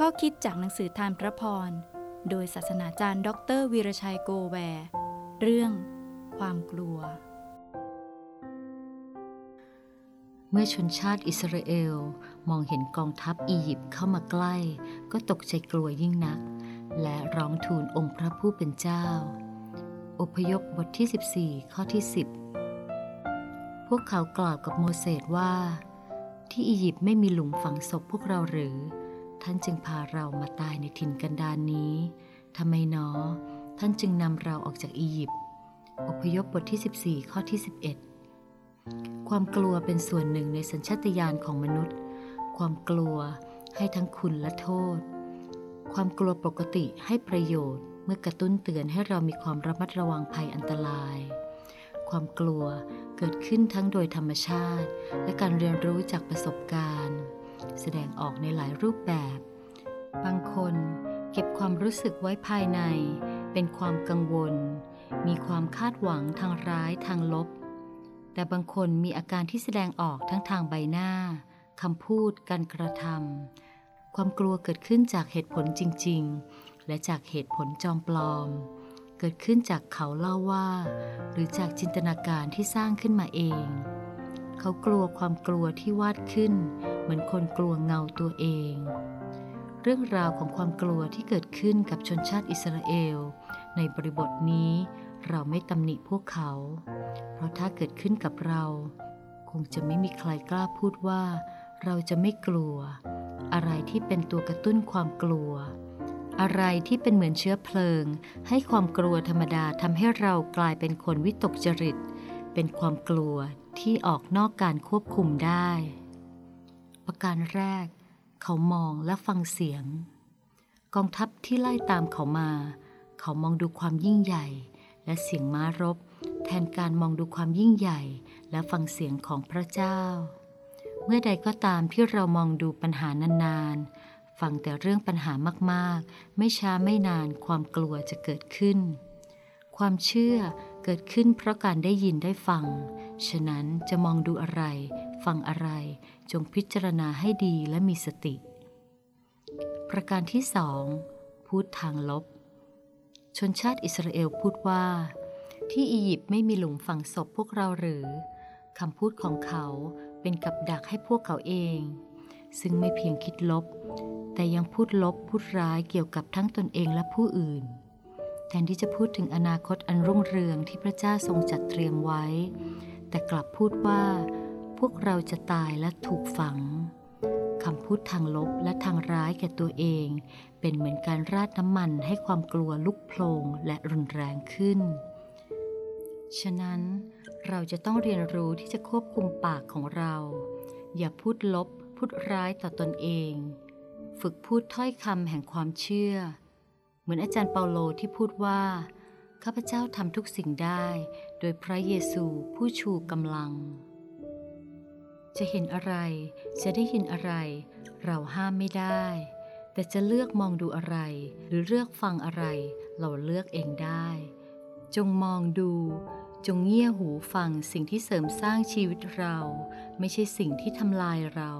ข้อคิดจากหนังสือทานพระพร โดยศาสนาจารย์ ดรวีรชัยโกแวร์ เรื่อง ความกลัว เมื่อชนชาติอิสราเอลมองเห็นกองทัพอียิปต์เข้ามาใกล้ ก็ตกใจกลัวยิ่งนัก และร้องทูลองค์พระผู้เป็นเจ้า อพยพบทที่ 14 ข้อที่ 10 พวกเขากล่าวกับโมเสสว่า ที่อียิปต์ไม่มีหลุมฝังศพพวกเราหรือ ท่านจึงพาเรามาตายในถิ่นกันดานนี้ทำไมเนอ ท่านจึงนำเราออกจากอียิปต์อพยพบทที่ 14 ข้อที่ 11 ความกลัวเป็นส่วนหนึ่งในสัญชาตญาณของมนุษย์ ความกลัวให้ทั้งคุณและโทษ ความกลัวปกติให้ประโยชน์ เมื่อกระตุ้นเตือนให้เรามีความระมัดระวังภัยอันตราย ความกลัวเกิดขึ้นทั้งโดยธรรมชาติ และการเรียนรู้จากประสบการณ์ แสดงออกในหลายรูปแบบ บางคนเก็บความรู้สึกไว้ภายใน เป็นความกังวล มีความคาดหวังทางร้ายทางลบ แต่บางคนมีอาการที่แสดงออกทั้งทางใบหน้าคำพูดการกระทำความกลัวเกิดขึ้นจากเหตุผลจริง ๆ และจากเหตุผลจอมปลอม เกิดขึ้นจากเขาเล่าว่า หรือจากจินตนาการที่สร้างขึ้นมาเอง เขากลัวความกลัวที่วาดขึ้น เหมือนคนกลัวเงาตัวเอง เรื่องราวของความกลัวที่เกิดขึ้นกับชนชาติอิสราเอล ในบริบทนี้เราไม่ตำหนิพวกเขา เพราะถ้าเกิดขึ้นกับเรา คงจะไม่มีใครกล้าพูดว่า เราจะไม่กลัว อะไรที่เป็นตัวกระตุ้นความกลัว อะไรที่เป็นเหมือนเชื้อเพลิง ให้ความกลัวธรรมดาทำให้เรากลายเป็นคนวิตกจริต เป็นความกลัว ที่ออกนอกการควบคุมได้ ประการแรก เขามองและฟังเสียง กองทัพที่ไล่ตามเขามา เขามองดูความยิ่งใหญ่ และเสียงม้ารบ แทนการมองดูความยิ่งใหญ่ และฟังเสียงของพระเจ้า เมื่อใดก็ตามที่เรามองดูปัญหานานๆฟังแต่เรื่องปัญหามากๆ ไม่ช้าไม่นานความกลัวจะเกิดขึ้น ความเชื่อ เกิดขึ้นเพราะการได้ยินได้ฟัง ฉะนั้นจะมองดูอะไร ฟังอะไร จงพิจารณาให้ดีและมีสติ ประการที่สองพูดทางลบ ชนชาติอิสราเอลพูดว่า ที่อียิปต์ไม่มีหลุมฝังศพพวกเราหรือคำพูดของเขาเป็นกับดักให้พวกเขาเอง ซึ่งไม่เพียงคิดลบ แต่ยังพูดลบพูดร้ายเกี่ยวกับทั้งตนเองและผู้อื่น แทนที่จะพูดถึงอนาคตอันรุ่งเรืองที่พระเจ้าทรงจัดเตรียมไว้ แต่กลับพูดว่า พวกเราจะตายและถูกฝังคำพูดทางลบและทางร้ายแก่ตัวเอง เป็นเหมือนการราดน้ำมันให้ความกลัวลุกโผลงและรุนแรงขึ้น ฉะนั้นเราจะต้องเรียนรู้ที่จะควบคุมปากของเรา อย่าพูดลบ พูดร้ายต่อตอนเอง ฝึกพูดถ้อยคำแห่งความเชื่อ เหมือนอาจารย์เปาโลที่พูดว่า ข้าพเจ้าทำทุกสิ่งได้ โดยพระเยซูผู้ชูกำลัง จะเห็นอะไร จะได้ยินอะไร เราห้ามไม่ได้ แต่จะเลือกมองดูอะไร หรือเลือกฟังอะไร เราเลือกเองได้ จงมองดูจงเงี่ยหูฟังสิ่งที่เสริมสร้างชีวิตเรา ไม่ใช่สิ่งที่ทำลายเรา